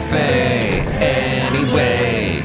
cafe anyway.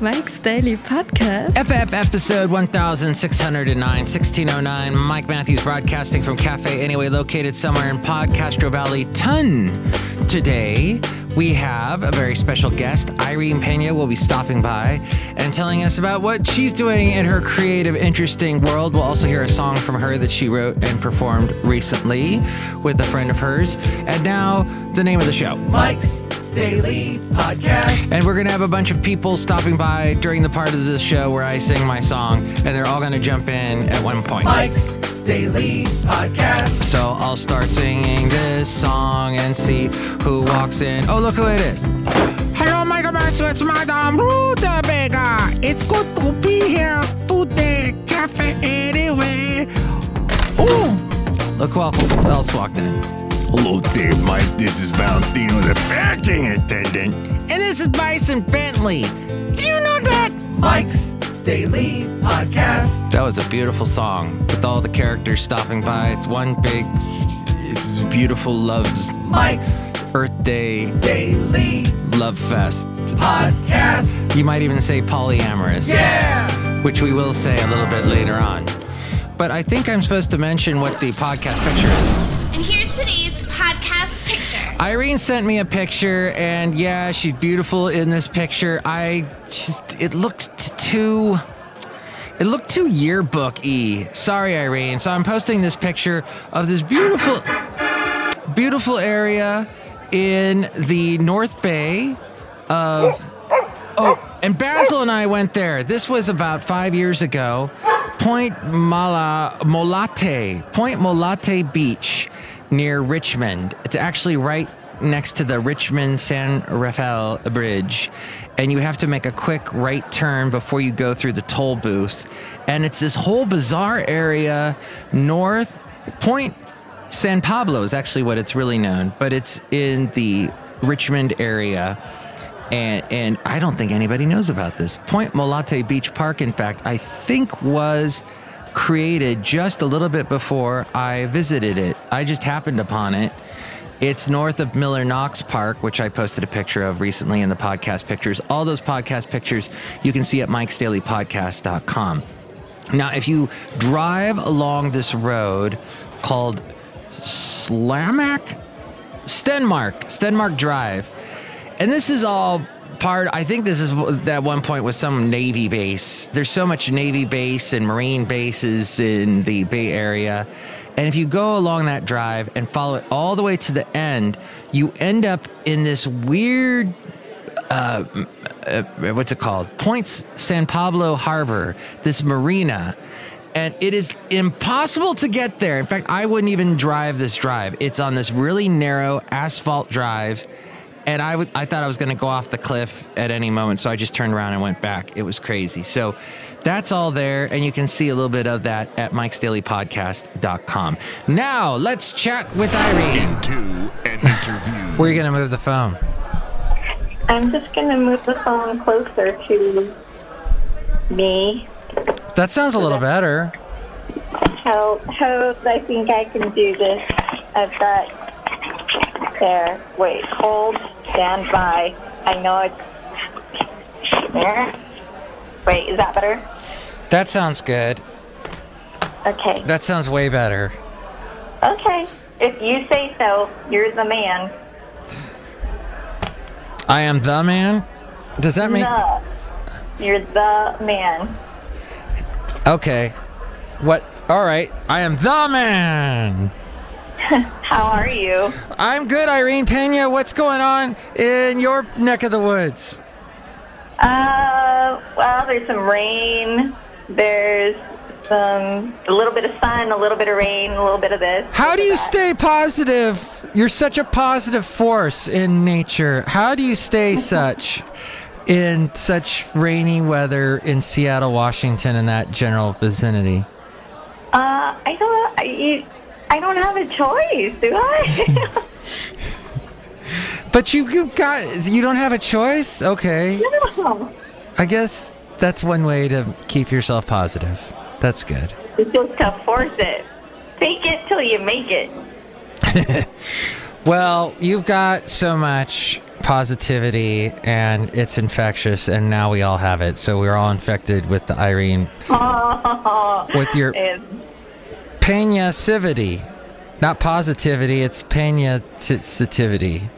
Mike's Daily Podcast. FF episode 1609, 1609. Mike Matthews broadcasting from Cafe Anyway, located somewhere in Podcastro Valley, Ton. Today, we have a very special guest. Irene Pena will be stopping by and telling us about what she's doing in her creative, interesting world. We'll also hear a song from her that she wrote and performed recently with a friend of hers. And now, the name of the show. Mike's Daily Podcast. And we're going to have a bunch of people stopping by during the part of the show where I sing my song, and they're all going to jump in at one point. Mike's Daily Podcast. So I'll start singing this song and see who walks in. Oh, look who it is. Hello, Michael Matthews, it's Madame Rutabaga. It's good to be here today, Cafe Anyway. Ooh, Look who else walked in. Hello there, Mike. This is Valentino, the parking attendant. and this is Bison Bentley. Do you know that? Mike's Daily Podcast. That was a beautiful song with all the characters stopping by. It's one big, beautiful love's Mike's Earth Day Daily love fest. Podcast. You might even say polyamorous. Yeah. which we will say a little bit later on. But I think I'm supposed to mention what the podcast picture is. And here's today's podcast picture. Irene sent me a picture, and yeah, she's beautiful in this picture. I just, it looked too. It looked too yearbook y. Sorry, Irene. So I'm posting this picture of this beautiful, beautiful area in the North Bay of. Oh, and Basil and I went there. This was about five years ago. Point Mala Molate, Point Molate Beach near Richmond. It's actually right next to the Richmond San Rafael Bridge. And you have to make a quick right turn before you go through the toll booth. And it's this whole bizarre area north. Point San Pablo is actually what it's really known, but it's in the Richmond area. And, and I don't think anybody knows about this. Point Molate Beach Park, in fact, I think was created just a little bit before I visited it. I just happened upon it. It's north of Miller Knox Park, which I posted a picture of recently in the podcast pictures. All those podcast pictures you can see at mikesdailypodcast.com. Now, if you drive along this road called Slamack, Stenmark, Stenmark Drive, and this is all part, I think this is at one point was some Navy base. There's so much Navy base and Marine bases in the Bay Area. And if you go along that drive and follow it all the way to the end, you end up in this weird uh, uh, what's it called? Points San Pablo Harbor, this marina. And it is impossible to get there. In fact, I wouldn't even drive this drive. It's on this really narrow asphalt drive. And I I thought I was going to go off the cliff at any moment. So I just turned around and went back. It was crazy. So that's all there. And you can see a little bit of that at mikesdailypodcast.com. Now let's chat with Irene. Into an interview. Where are you going to move the phone? I'm just going to move the phone closer to me. That sounds a little better. How, how I think I can do this. I've got there. Wait, hold, stand by. I know it's there. Wait, is that better? That sounds good. Okay. That sounds way better. Okay. If you say so, you're the man. I am the man. Does that mean The. You're the man. okay? What? All right. I am the man. How are you? I'm good, Irene Pena. What's going on in your neck of the woods? Uh, well, there's some rain. There's some a little bit of sun, a little bit of rain, a little bit of this. How do you stay positive? You're such a positive force in nature. How do you stay such in such rainy weather in Seattle, Washington, and that general vicinity? Uh, I don't. I, you, I don't have a choice, do I? But you, you've got, you don't have a choice? Okay. no. I guess that's one way to keep yourself positive. That's good. It's just to force it. Fake it till you make it. Well, you've got so much positivity and it's infectious, and now we all have it. So we're all infected with the Irene, with your And peniacivity. Not positivity, it's peniativity.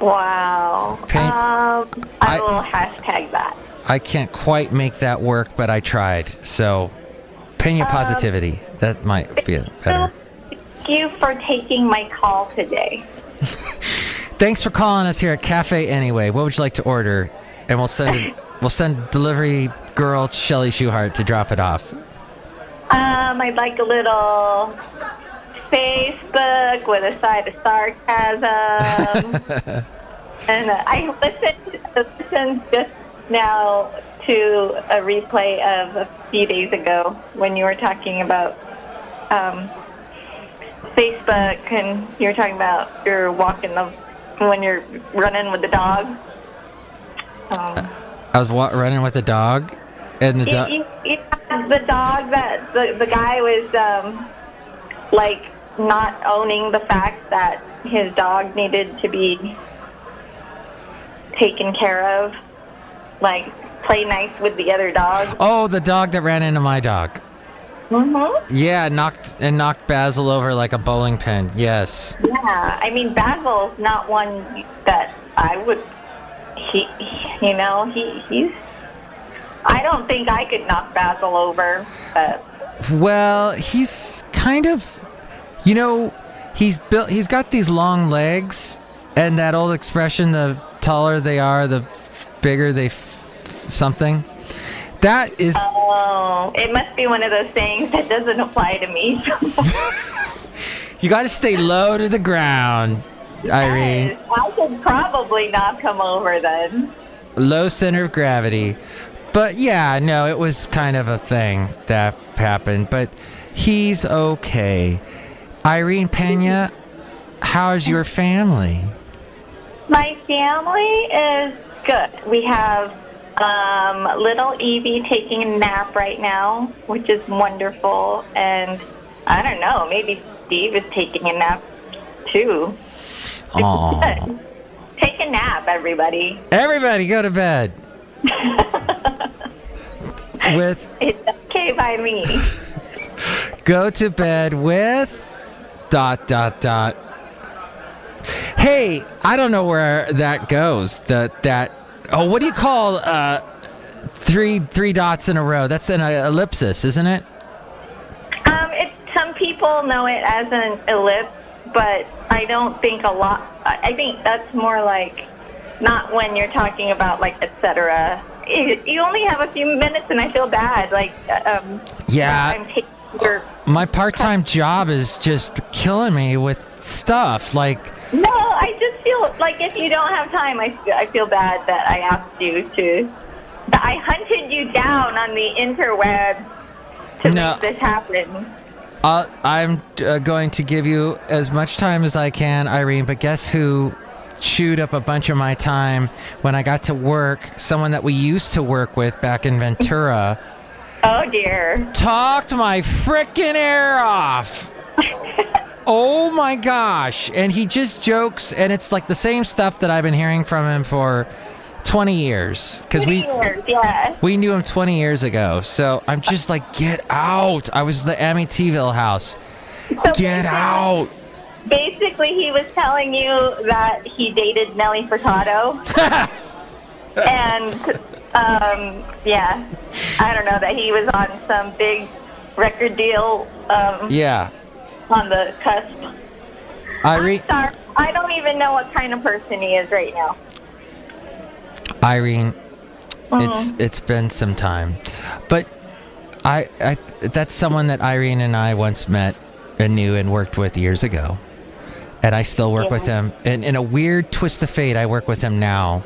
wow. Pain- Um, I, I- will hashtag that. I can't quite make that work, but I tried. So, pena positivity. that might be better. Thank you for taking my call today. Thanks for calling us here at Cafe Anyway. What would you like to order? And we'll send we'll send delivery girl Shelly Schuhart to drop it off. I'd like a little Facebook with a side of sarcasm. and uh, I listened, listened just now to a replay of a few days ago when you were talking about um, Facebook and you were talking about you're walking the when you're running with the dog. Um, I was wa- running with a dog, and the dog. The dog that the, the guy was um, like not owning the fact that his dog needed to be taken care of, like play nice with the other dog. Oh, the dog that ran into my dog. Mm-hmm. Yeah, knocked and knocked Basil over like a bowling pin. Yes. Yeah, I mean Basil's not one that I would. He, you know, he he's. I don't think I could knock Basil over, but Well, he's kind of, you know, he's built. He's got these long legs, and that old expression: the taller they are, the bigger they f- something. That is. oh, it must be one of those things that doesn't apply to me. You got to stay low to the ground, Irene. Yes, I could probably not come over then. Low center of gravity. But yeah, no, it was kind of a thing that happened. But he's okay. Irene Pena, how's your family? My family is good. We have um, little Evie taking a nap right now, which is wonderful. And I don't know, maybe Steve is taking a nap too. Aw. Good. Take a nap, everybody. Everybody go to bed. with It's okay by me. go to bed with dot dot dot. Hey, I don't know where that goes. The that oh, what do you call uh three three dots in a row? That's an uh, ellipsis, isn't it? Um, it's some people know it as an ellipse, but I don't think a lot. I think that's more like not when you're talking about like etc. You only have a few minutes, and I feel bad. Like um, Yeah. Your. My part-time job is just killing me with stuff like No, I just feel like if you don't have time, I feel, I feel bad that I asked you to. That I hunted you down on the interweb to No. make this happen. Uh, I'm uh, going to give you as much time as I can, Irene, but guess who chewed up a bunch of my time when I got to work? Someone that we used to work with back in Ventura. Oh dear. Talked my frickin' ear off. oh my gosh. And he just jokes, and it's like the same stuff that I've been hearing from him for 20 years. Because we. Years, yeah. We knew him 20 years ago, so I'm just like, get out. I was the Amityville house. So Get out. Basically, he was telling you that he dated Nelly Furtado. and, um, yeah, I don't know, that he was on some big record deal um, Yeah. on the cusp. Irene, Sorry, I don't even know what kind of person he is right now. Irene, it's it's been some time, but I, I that's someone that Irene and I once met and knew and worked with years ago, and I still work with him. And in a weird twist of fate, I work with him now,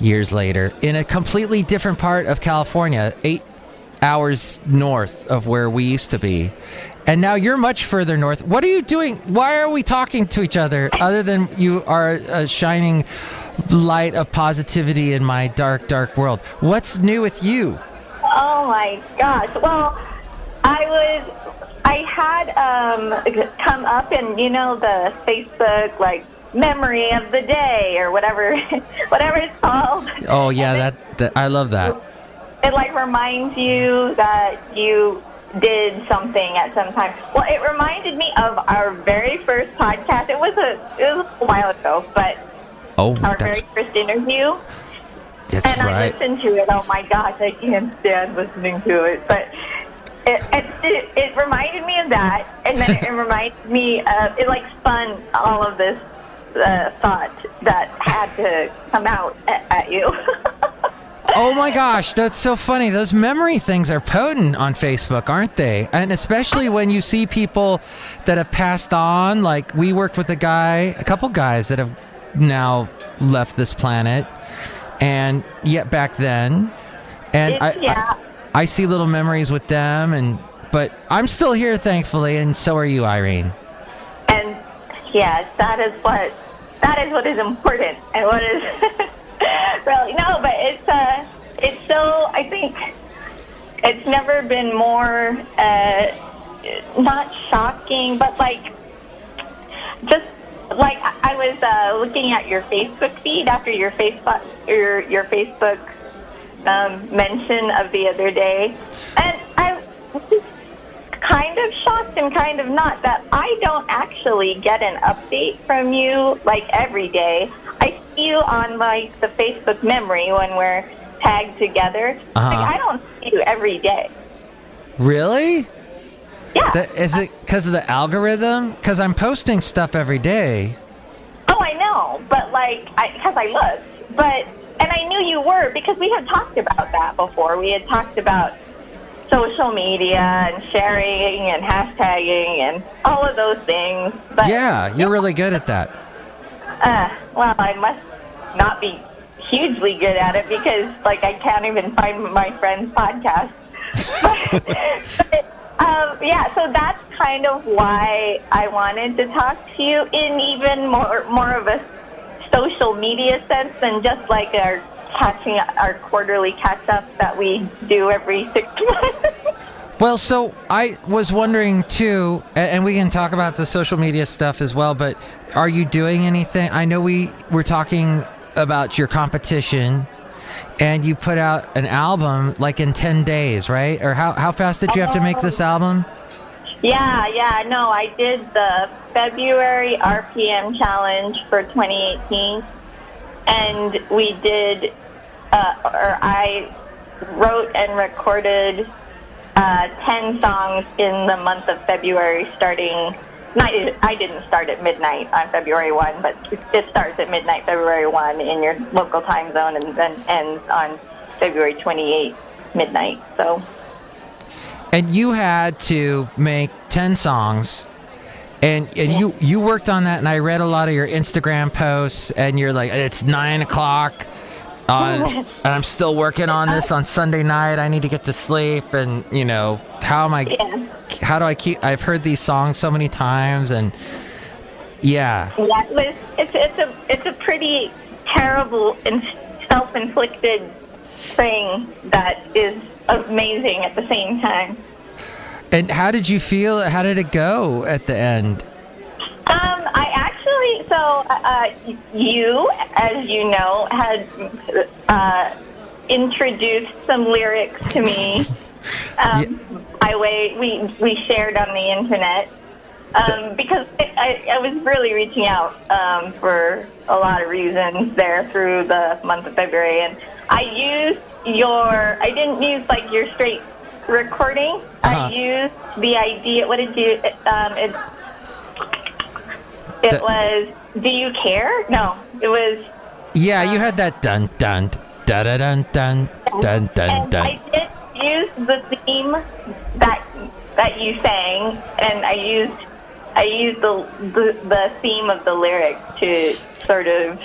years later, in a completely different part of California, eight hours north of where we used to be. And now you're much further north. What are you doing? Why are we talking to each other other than you are a shining light of positivity in my dark, dark world? What's new with you? Oh my gosh. Well, I was I had um, come up in you know the Facebook like memory of the day or whatever whatever it's called. Oh yeah, that, that I love that. It like reminds you that you did something at some time. Well, it reminded me of our very first podcast. It was a it was a while ago, but Oh, our very first interview. that's and I listened to it. Oh my gosh, I can't stand listening to it. But it, it, it, it reminded me of that, and then it reminded me of it. Like spun all of this uh, thought that had to come out at, at you. Oh my gosh, that's so funny. Those memory things are potent on Facebook, aren't they? And especially when you see people that have passed on. Like we worked with a guy, a couple guys that have now left this planet, and yet back then, and I, yeah. I, I see little memories with them, and but I'm still here, thankfully, and so are you, Irene. and yes, that is what that is what is important, and what is really no. But it's uh, it's so I think it's never been more uh, not shocking, but like just like I was uh, looking at your Facebook feed after your Facebook your your Facebook um, mention of the other day, and I was just kind of shocked and kind of not that I don't actually get an update from you like every day. I see you on like the Facebook memory when we're tagged together. Uh-huh. Like I don't see you every day. Really? Yeah. That, is it because of the algorithm? Because I'm posting stuff every day. Oh, I know, but like, because I look, but and I knew you were because we had talked about that before. We had talked about social media and sharing and hashtagging and all of those things. But Yeah, you're really good at that. uh, well, I must not be hugely good at it because like I can't even find my friend's podcast. but, um, yeah, so that's kind of why I wanted to talk to you in even more more of a social media sense than just like our catching our quarterly catch up that we do every six months. Well, so I was wondering too, and we can talk about the social media stuff as well, but are you doing anything? I know we were talking about your competition and you put out an album like in 10 days, right? Or how, how fast did you have to make this um, album? Yeah, yeah, no, I did the February RPM challenge for 2018, and we did, uh, or I wrote and recorded uh, 10 songs in the month of February, starting. Not, I didn't start at midnight on February 1, but it starts at midnight February 1 in your local time zone and then ends on February 28 midnight. So, And you had to make 10 songs. And, and you, you worked on that, and I read a lot of your Instagram posts, and you're like, it's nine o'clock, on, and I'm still working on this on Sunday night. I need to get to sleep, and you know, how am I? How do I keep? I've heard these songs so many times, and yeah, Yeah, was, it's it's a it's a pretty terrible and self-inflicted thing that is amazing at the same time. And how did you feel? How did it go at the end? Um, I actually, so uh, you, as you know, had uh, introduced some lyrics to me. Um, I wait, we we shared on the internet um, because I, I was really reaching out um, for a lot of reasons there through the month of February, and I used your. I didn't use like your straight recording, uh-huh. I used the idea. What did you? Um, it, it the, was. Do you care? No, it was. Yeah, um, you had that dun dun da da dun dun dun dun dun. I did use the theme that that you sang, and I used I used the the, the theme of the lyrics to sort of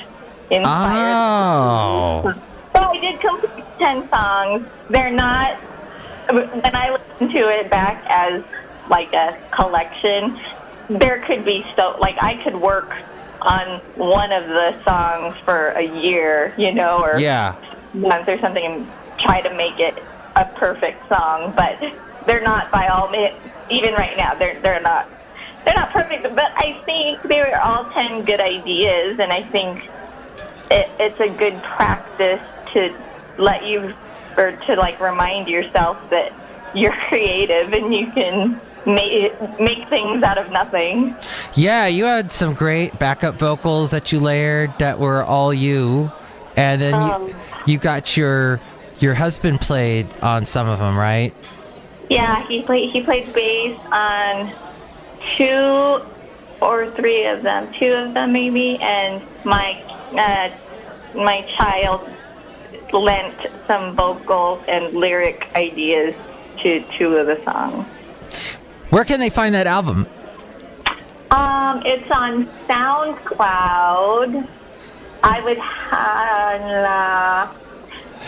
inspire. Oh. So I did complete ten songs. They're not when I listen to it back as like a collection. There could be so like I could work on one of the songs for a year, you know, or yeah. month or something and try to make it a perfect song, but they're not by all even right now, they're they're not they're not perfect. But I think they were all ten good ideas, and I think it, it's a good practice to let you or to like remind yourself that you're creative and you can make make things out of nothing. Yeah, you had some great backup vocals that you layered that were all you, and then Um. you, you got your your husband played on some of them, right? Yeah, he played he played bass on two or three of them, two of them maybe, and my uh, my child lent some vocal and lyric ideas to two of the songs. Where can they find that album? Um, it's on SoundCloud. I would have. Uh,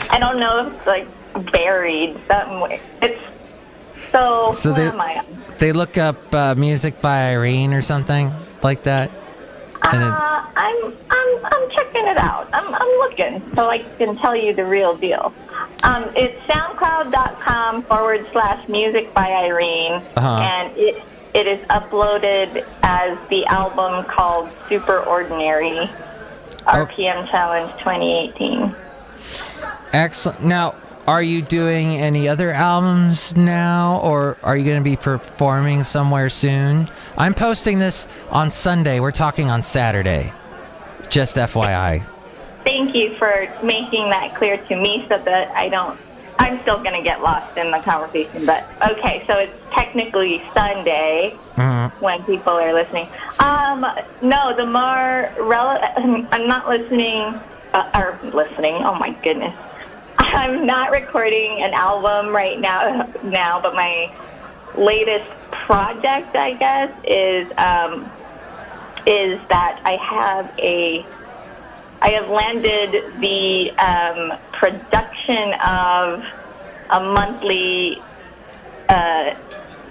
I don't know if it's like buried somewhere. It's so. So they they look up uh, music by Irene or something like that. And then- Uh, I'm I'm I'm checking it out. I'm I'm looking so I can tell you the real deal. Um, it's SoundCloud.com forward slash Music by Irene, Uh-huh. and it it is uploaded as the album called Super Ordinary RPM Challenge 2018. Excellent. Now, are you doing any other albums now, or are you going to be performing somewhere soon? I'm posting this on Sunday. We're talking on Saturday. Just FYI. Thank you for making that clear to me so that I don't. I'm still going to get lost in the conversation, but okay, so it's technically Sunday when people are listening. Um, no, the more relevant. I'm not listening, uh, or listening. Oh my goodness, I'm not recording an album right now. Now, but my latest project, I guess, is um, is that I have a I have landed the um, production of a monthly uh,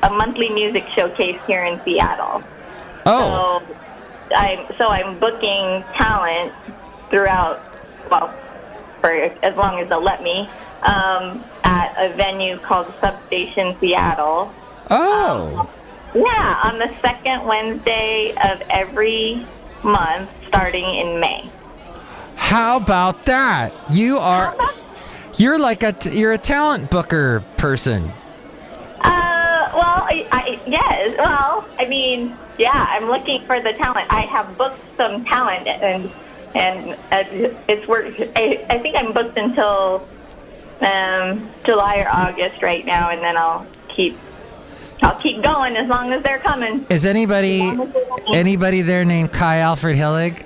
a monthly music showcase here in Seattle. Oh, So I'm so I'm booking talent throughout well for as long as they'll let me um, at a venue called Substation Seattle. oh. Yeah, on the second Wednesday of every month, starting in May. How about that? You are. You're like a you're a talent booker person. Uh, well, I, I, yes. Well, I mean, yeah, I'm looking for the talent. I have booked some talent, and and it's worked. I, I think I'm booked until um, July or August right now, and then I'll keep I'll keep going as long as they're coming. Is anybody anybody there named Kai Alfred Hillig,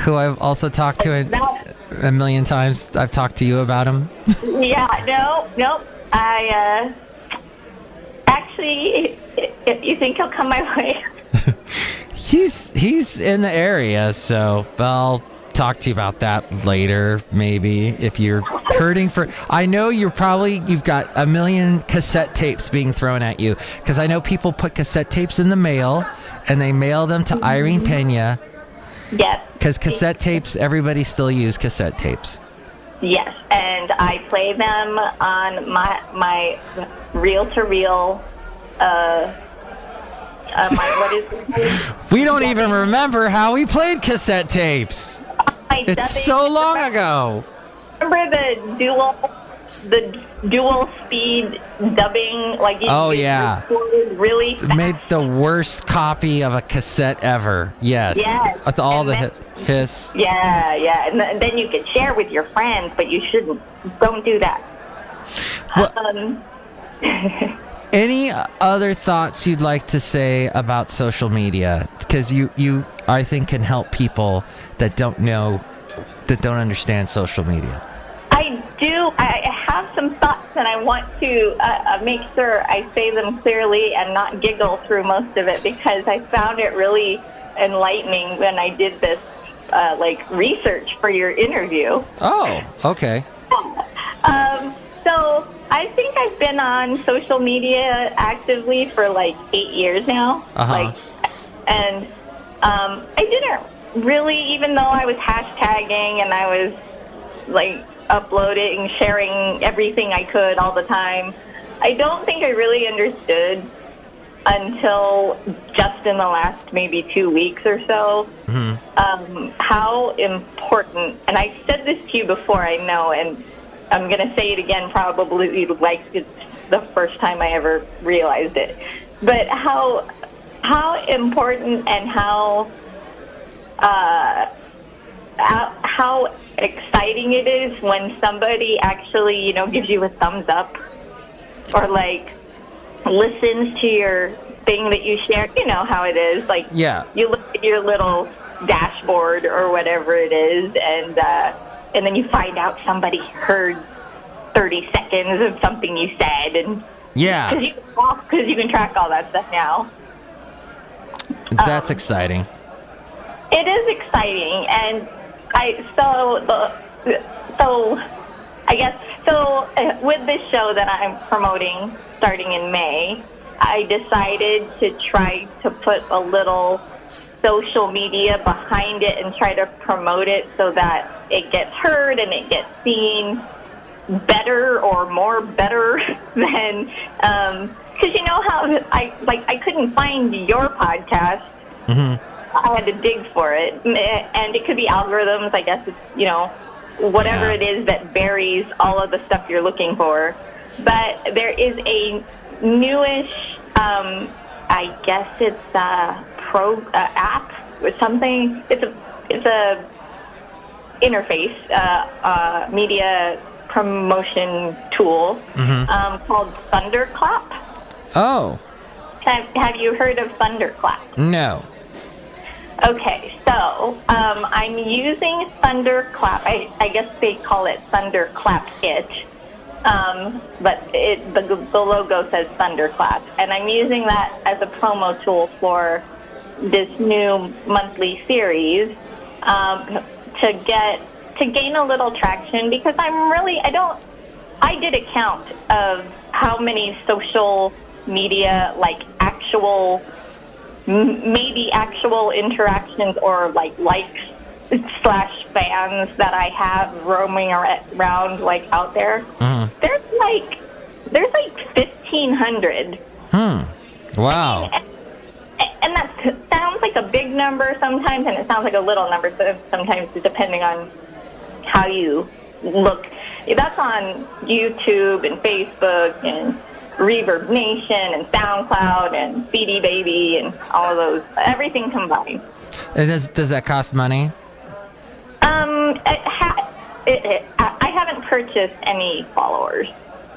who I've also talked to a, a million times? I've talked to you about him. Yeah, no, nope. I uh, actually, if you think he'll come my way. He's he's in the area, so I'll talk to you about that later. Maybe if you're hurting for, I know you're probably you've got a million cassette tapes being thrown at you because I know people put cassette tapes in the mail and they mail them to Irene Pena Yes. because cassette tapes everybody still use cassette tapes. Yes, and I play them on my my reel to reel. Uh, uh, my what is? We don't even remember how we played cassette tapes. It's so long ago. Remember the dual, the dual speed dubbing? Like Oh, yeah. really fast. Made the worst copy of a cassette ever. Yes. Yes. With all And the then- hiss. Yeah, yeah, and, th- then you could share with your friends, but you shouldn't. Don't do that. What- Um, Any other thoughts you'd like to say about social media? Because you, you, I think, can help people that don't know, that don't understand social media. I do. I I have some thoughts, and I want to uh, uh, make sure I say them clearly and not giggle through most of it because I found it really enlightening when I did this, uh, like research for your interview. Oh, okay. Um, so I think I've been on social media actively for like eight years now. Uh-huh. Like, and um, I didn't really, even though I was hashtagging and I was like uploading, sharing everything I could all the time. I don't think I really understood until just in the last maybe two weeks or so um, how important, and I said this to you before, I know, and I'm going to say it again probably like it's the first time I ever realized it, but how how important and how uh, how, how exciting it is when somebody actually you know gives you a thumbs up or like listens to your thing that you share. You know how it is, like Yeah. you look at your little dashboard or whatever it is, and uh, and then you find out somebody heard 30 seconds of something you said, and Yeah, because you, you can track all that stuff now. that's um, exciting. It is exciting, and I so the so I guess so uh, with this show that I'm promoting starting in May, I decided to try to put a little social media behind it and try to promote it so that it gets heard and it gets seen better or more better than because you know how I like I couldn't find your podcast. I had to dig for it, and it could be algorithms. I guess it's you know whatever Yeah. it is that buries all of the stuff you're looking for. But there is a newish, um, I guess it's a pro uh, app or something. It's a it's a interface, uh, uh, media promotion tool um, called Thunderclap. Oh Have, have you heard of Thunderclap? no. Okay, so um, I'm using Thunderclap. I, I guess they call it Thunderclap It, um, but it, the, the logo says Thunderclap, and I'm using that as a promo tool for this new monthly series um, to get to gain a little traction because I'm really I don't I did a count of how many social media like actual maybe actual interactions or like likes slash fans that I have roaming around like out there. There's like there's like fifteen hundred, Hmm. Wow. Sounds like a big number sometimes, and it sounds like a little number so- sometimes, depending on how you look. That's on YouTube and Facebook and Reverb Nation and SoundCloud and CD Baby and all of those, everything combined. And does does that cost money? Um, it ha- it, it, I I haven't purchased any followers.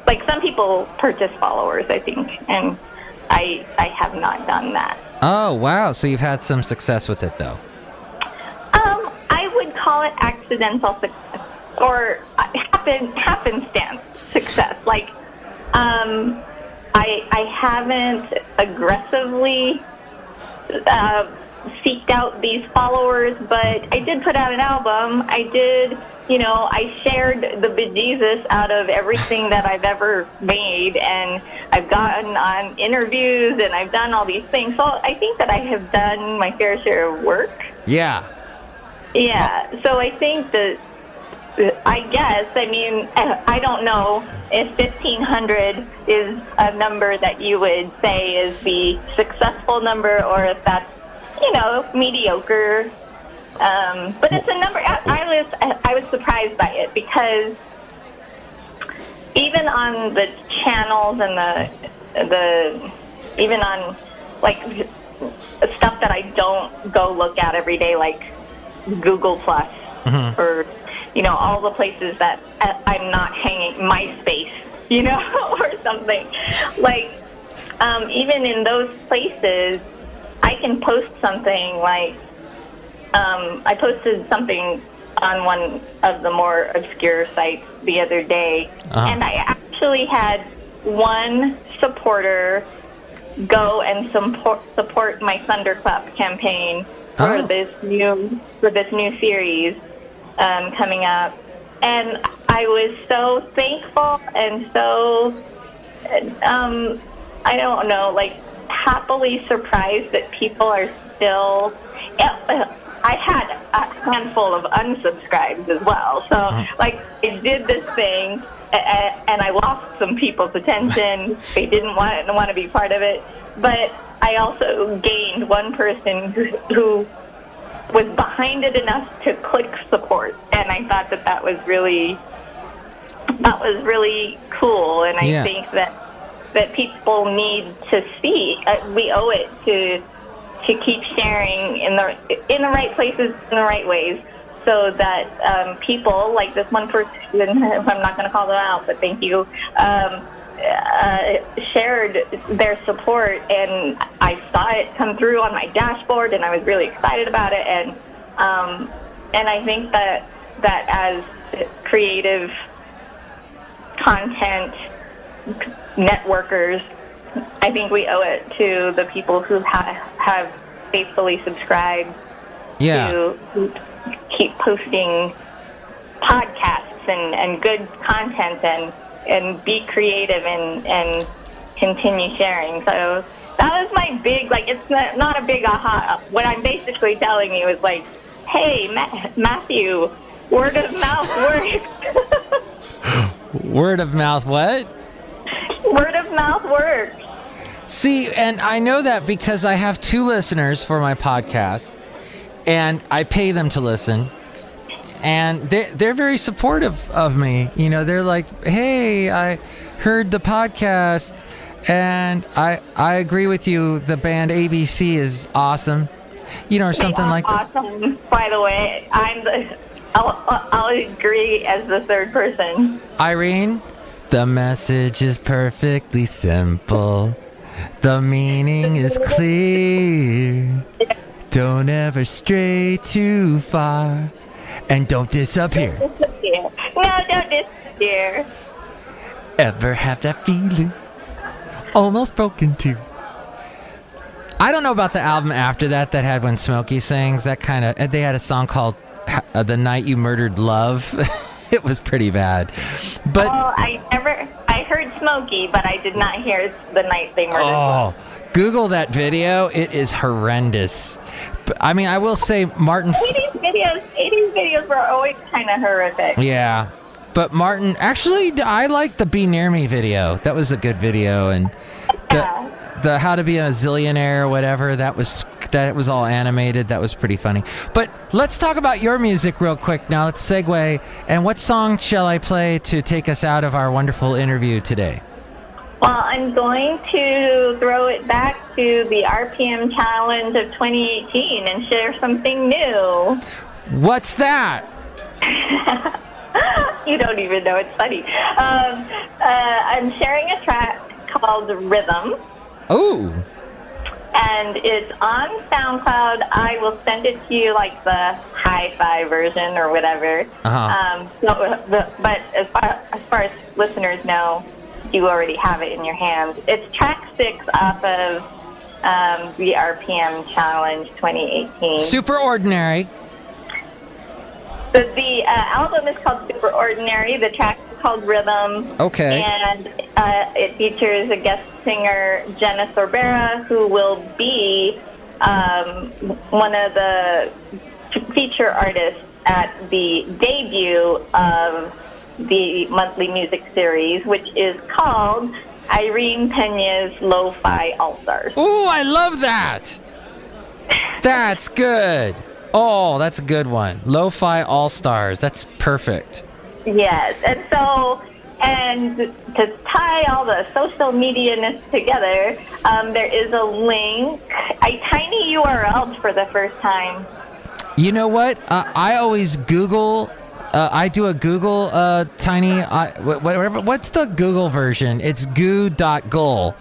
Like some people purchase followers, I think, and I I have not done that. Oh wow. So you've had some success with it though. Um, I would call it accidental success or uh, happen happenstance success. Like, um, I I haven't aggressively uh, seeked out these followers, but I did put out an album. I did, you know, I shared the bejesus out of everything that I've ever made, and I've gotten on interviews, and I've done all these things. So I think that I have done my fair share of work. Yeah. Yeah, so I think that, I guess, I mean, I I don't know if 1500 is a number that you would say is the successful number or if that's, you know, mediocre. Um, but it's a number, I, I was, I was surprised by it because even on the channels and the, the, even on like stuff that I don't go look at every day, like Google Plus or you know all the places that I'm not hanging MySpace, you know, or something. Like um, even in those places, I can post something like um, I posted something on one of the more obscure sites the other day, Uh-huh. and I actually had one supporter go and support support my Thunderclap campaign for Oh. this new for this new series um, coming up, and I was so thankful and so um, I don't know, like happily surprised that people are still. Yeah, I had a handful of unsubscribes as well, so like I did this thing. And I lost some people's attention. they didn't want want to be part of it. but I also gained one person who, who was behind it enough to click support, and I thought that that was really that was really cool, and I Yeah. think that that people need to see. Uh, we owe it to to keep sharing in the in the right places in the right ways, so that um, people like this one person, I'm not going to call them out, but thank you. Um, uh, shared their support, and I saw it come through on my dashboard, and I was really excited about it. And um, and I think that that as creative content networkers, I think we owe it to the people who ha- have faithfully subscribed Yeah. to keep posting podcasts and, and good content and and be creative and and continue sharing. So that was my big like it's not, not a big aha. What I'm basically telling you is like, hey Ma- Matthew, word of mouth works. Word of mouth, what? word of mouth works. See, and I know that because I have two listeners for my podcast, and I pay them to listen. And they, they're very supportive of me. You know, they're like, hey, I heard the podcast, and I, I agree with you. The band ABC is awesome. You know, or something like that. awesome. By the way, I'm the. I'll, I'll agree as the third person. Irene, the message is perfectly simple. The meaning is clear. Don't ever stray too far. And don't disappear. Disappear. No, don't disappear. Ever have that feeling? Almost broken too. I don't know about the album after that that had when Smokey sings. That kind of they had a song called uh, "The Night You Murdered Love." it was pretty bad, but Well, I never. I heard Smokey, but I did not hear the night they murdered. Oh, Google that video. It is horrendous. But, I mean, I will say Martin. 80s videos. 80s videos were always kind of horrific. Yeah, but Martin. Actually, I like the "Be Near Me" video. That was a good video, and the the "How to Be a Zillionaire" or whatever. That was that was all animated. That was pretty funny. But let's talk about your music real quick now. Let's segue. And what song shall I play to take us out of our wonderful interview today? Well, I'm going to throw it back to the RPM challenge of 2018 and share something new. What's that? You don't even know it's funny. Um, uh, I'm sharing a track called Rhythm. Ooh. And it's on SoundCloud. I will send it to you like the hi-fi version or whatever. Uh-huh. Um, so, but as far, as far as listeners know, you already have it in your hands. It's track six off of um, the RPM Challenge 2018. Super ordinary. The, the uh, album is called Super Ordinary. The track is called Rhythm. Okay. And uh, it features a guest singer, Jenna Sorbera, who will be um, one of the feature artists at the debut of the monthly music series, which is called Irene Pena's Lo-Fi All-Stars. Ooh, I love that. That's good. Oh, that's a good one. Lo-fi All Stars. That's perfect. Yes, and so, and to tie all the social media-ness together, um, there is a link, a tiny URL for the first time. You know what? Uh, I always Google. Uh, I do a Google uh, tiny. Uh, whatever. What's the Google version? It's goo.gul,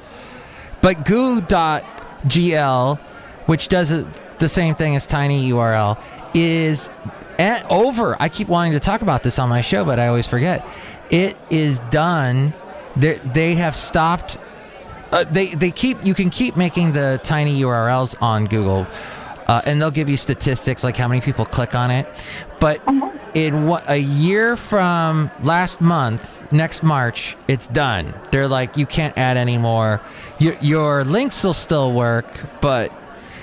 but goo.gl, which does it, the same thing as tiny URL, is at over. I keep wanting to talk about this on my show, but I always forget. It is done. They they have stopped uh, they they keep you can keep making the tiny URLs on Google, uh, and they'll give you statistics like how many people click on it. But in what a year from last month, next March, it's done. They're like you can't add any more. Your your links will still work, but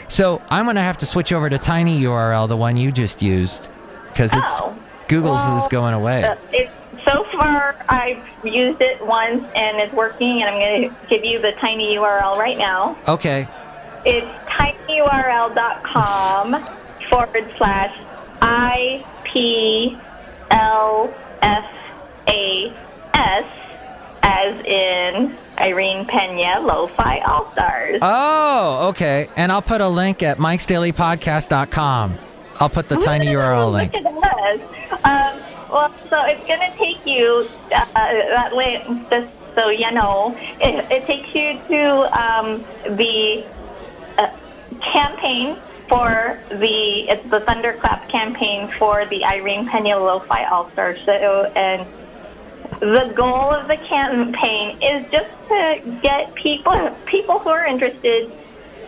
so I'm gonna have to switch over to tiny URL, the one you just used, because it's Oh. Google's Well, is going away. Uh, so far, I've used it once and it's working, and I'm going to give you the tiny URL right now. Okay. It's tinyurl.com forward slash I P L F A S, as in Irene Pena Lo-Fi All Stars. Oh, okay. And I'll put a link at mikesdailypodcast.com. I'll put the tiny URL link. Look at us. Um, well, so it's going to take you uh, that way. Just so you know, it, it takes you to um, the uh, campaign for the it's the Thunderclap campaign for the Irene Pena Lo-Fi All Star Show, and the goal of the campaign is just to get people people who are interested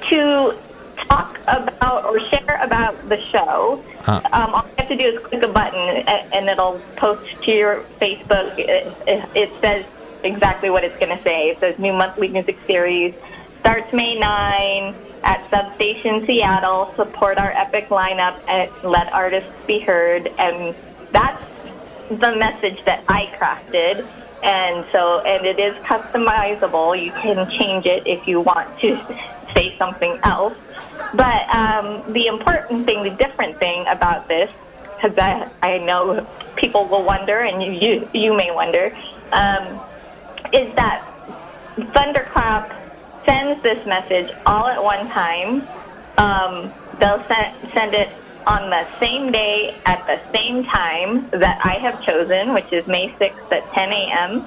to talk about or share about the show. Huh. Um, all you have to do is click a button and it'll post to your Facebook. It, it, it says exactly what it's going to say. It says new monthly music series starts May 9 at Substation Seattle. Support our epic lineup and let artists be heard. And that's the message that I crafted. And so, and it is customizable. You can change it if you want to say something else. But um, the important thing, the different thing about this, because I, I know people will wonder, and you, you, you may wonder, um, is that Thunderclap sends this message all at one time. Um, they'll send, send it on the same day at the same time that I have chosen, which is May 6th at 10 a.m.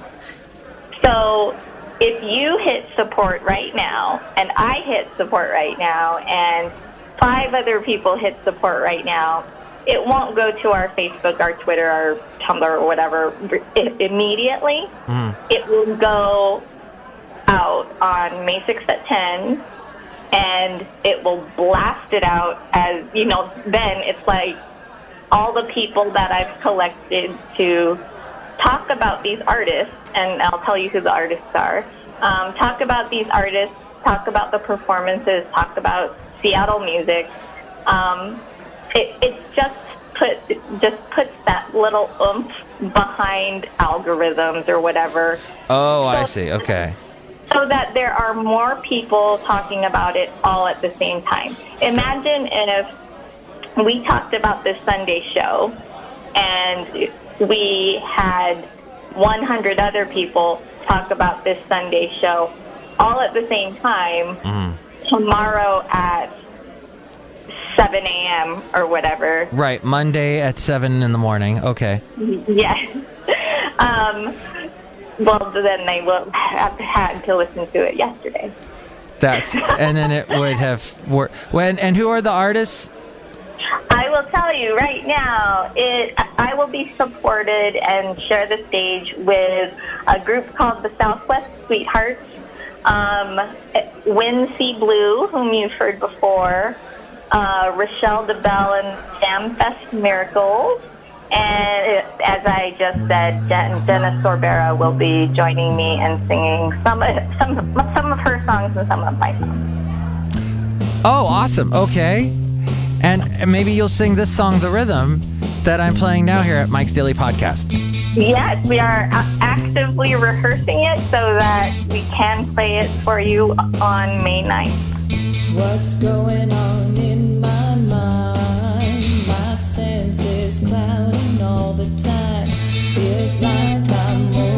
So if you hit support right now, and I hit support right now, and five other people hit support right now, it won't go to our Facebook, our Twitter, our Tumblr, or whatever immediately. Hmm. It will go out on May 6th at 10, and it will blast it out as, you know, then it's like all the people that I've collected to talk about these artists, and I'll tell you who the artists are. Um, talk about these artists, talk about the performances, talk about Seattle music. Um, it, it just put it just puts that little oomph behind algorithms or whatever Oh, I see. Okay. So that there are more people talking about it all at the same time. Imagine if we talked about this Sunday show and we had 100 other people talk about this Sunday show all at the same time tomorrow at 7 a.m. or whatever. Right. Monday at 7 in the morning. Okay. Yes. Um, well, then they will have had to listen to it yesterday. That's and then it would have worked. When and who are the artists? I will tell you right now, it I will be supported and share the stage with a group called the Southwest Sweethearts, um, Sea Blue, whom you've heard before, uh, Rochelle DeBelle and Jam Fest Miracles, and as I just said, Den- Dennis Sorbera will be joining me and singing some some some of her songs and some of my songs. Oh, awesome. Okay. And maybe you'll sing this song, The Rhythm, that I'm playing now here at Mike's Daily Podcast. Yes, we are actively rehearsing it so that we can play it for you on May 9th. What's going on in my Feels like I'm always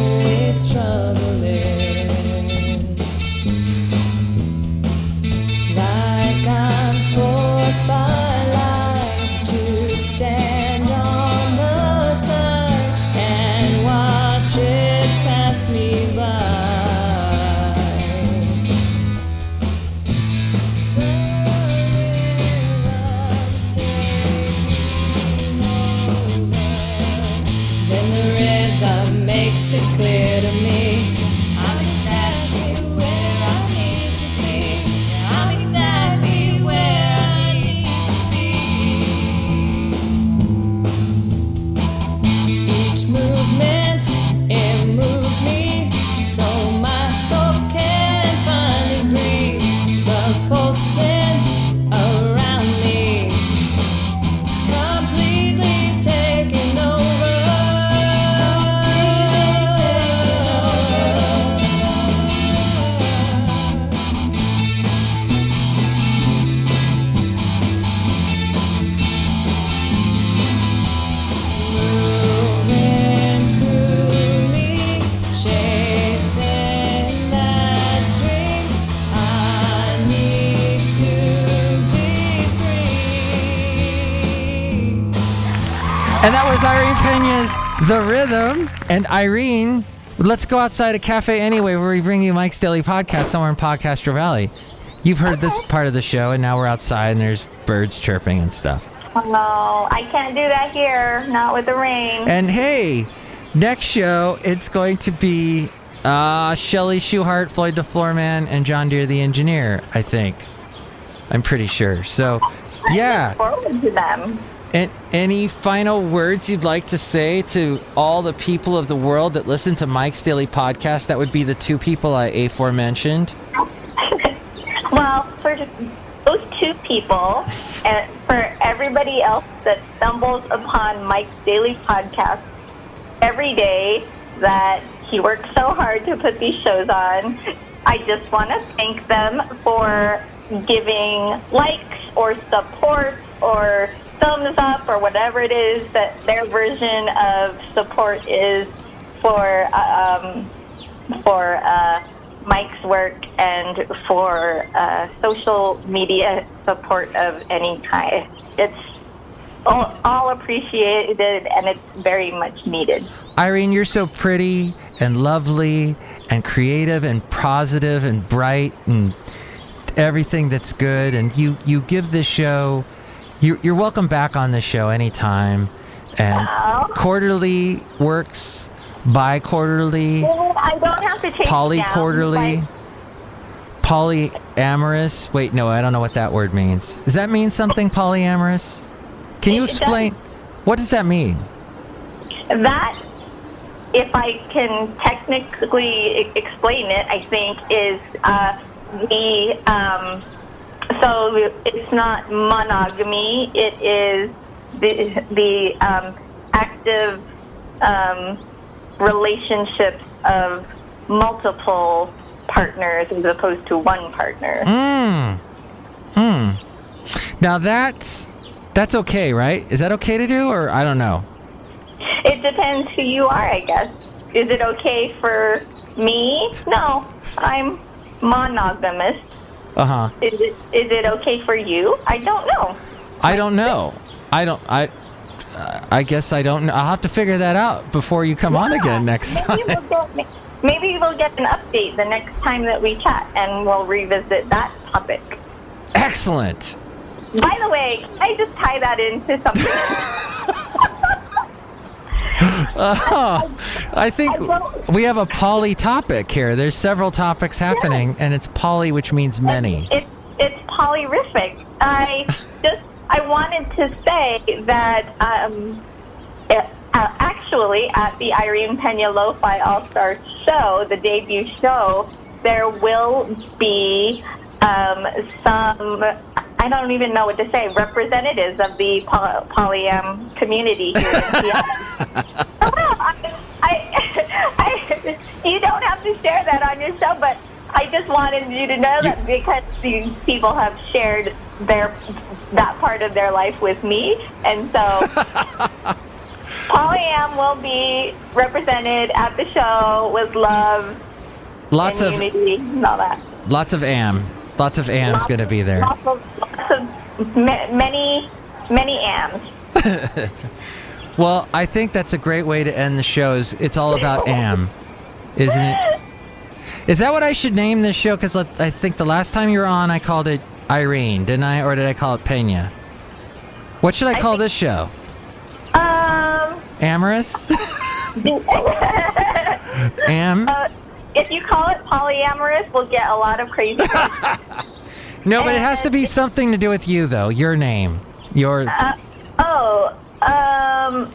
And that was Irene Pena's The Rhythm. And Irene, let's go outside a cafe anyway where we bring you Mike's Daily Podcast somewhere in Podcastro Valley. You've heard this part of the show, and now we're outside and there's birds chirping and stuff. No, I can't do that here. Not with the rain. And hey, next show, it's going to be uh, Shelly Schuhart, Floyd the DeFloorman, and John Deere the Engineer, I think. I'm pretty sure. So, yeah. Forward to them. And any final words you'd like to say to all the people of the world that listen to Mike's Daily Podcast? That would be the two people I aforementioned. Well, for those two people, and for everybody else that stumbles upon Mike's daily podcast every day, that he works so hard to put these shows on, I just want to thank them for giving likes or support or thumbs up or whatever it is that their version of support is for um, for uh, Mike's work and for uh, social media support of any kind. It's all, all appreciated and it's very much needed. Irene, you're so pretty and lovely and creative and positive and bright and everything that's good. And you, you give this show, you, you're welcome back on the show anytime. And Wow. quarterly works, bi quarterly, I don't have to take poly quarterly, polyamorous. Wait, no, I don't know what that word means. Does that mean something, polyamorous? Can you explain? What does that mean? That, if I can technically explain it, I think is uh, the um, so it's not monogamy. It is the the um, active um, relationships of multiple partners as opposed to one partner. Mm. Hmm. Now that's that's okay, right? Is that okay to do, or I don't know? It depends who you are, I guess. Is it okay for me? No, I'm monogamous. Uh huh. Is it is it okay for you? I don't know. I don't know. I don't. I. I guess I don't. I'll have to figure that out before you come on again next time. Maybe we'll get maybe we'll get an update the next time that we chat, and we'll revisit that topic. Excellent. By the way, can I just tie that into something? I think we have a poly topic here. There's several topics happening, and it's poly, which means many. It's it's polyrific. I just I wanted to say that um, it, uh, actually at the Irene Pena Lo-Fi All Star Show, the debut show, there will be um, some. I don't even know what to say. Representatives of the poly- polyam community here in Seattle. Oh, no, I, I, I, you don't have to share that on your show, but I just wanted you to know that because these people have shared their that part of their life with me, and so Polyam will be represented at the show with love Lots and of unity and all that. lots of am. Lots of am's Lots gonna be there. Lots of, lots of ma- many many ams. Well, I think that's a great way to end the shows. It's all about am, isn't it? Is that what I should name this show? Because I think the last time you were on, I called it Irene, didn't I? Or did I call it Pena? What should I I call think- this show? Um. Amorous? Am? Uh, if you call it polyamorous, we'll get a lot of crazy. No, but it has to be something to do with you, though. Your name. Your oh, um,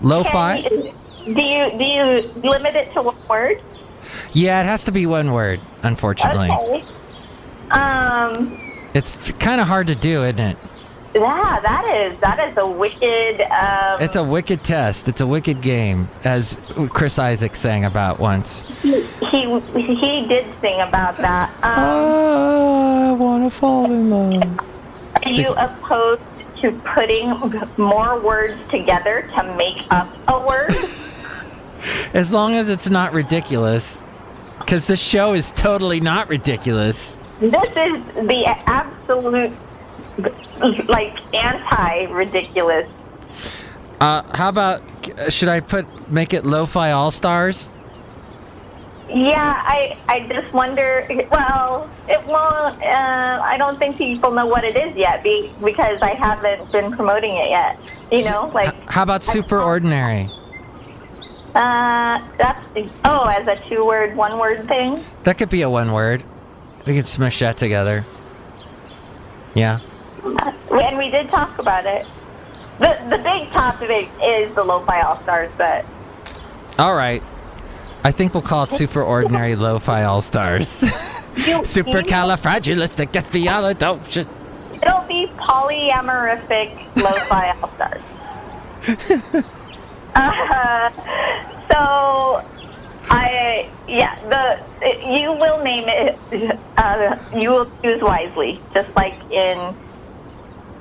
lo-fi? can do you do you limit it to one word? Yeah, it has to be one word, unfortunately. Okay. Um, It's kind of hard to do, isn't it? Yeah, that is that is a wicked. Um, It's a wicked test. It's a wicked game, as Chris Isaak sang about once. he he did sing about that. Um, I want to fall in love. are you opposed to putting more words together to make up a word? As long as it's not ridiculous. Because the show is totally not ridiculous. This is the absolute, like, anti ridiculous. Uh, how about should I put make it Lo-Fi All Stars? Yeah, I I just wonder. Well, it won't. Uh, I don't think people know what it is yet be, because I haven't been promoting it yet. You know, like How about Super Ordinary? uh, that's oh, as a two-word, one-word thing. That could be a one word. We could smush that together. Yeah. And we did talk about it. The the big topic is the lo-fi all stars, but All right. I think we'll call it Super Ordinary Lo-Fi All Stars. you, Supercalifragilisticexpialidocious. it'll be polyamorific lo-fi all stars. uh, so I yeah the you will name it. Uh, you will choose wisely, just like in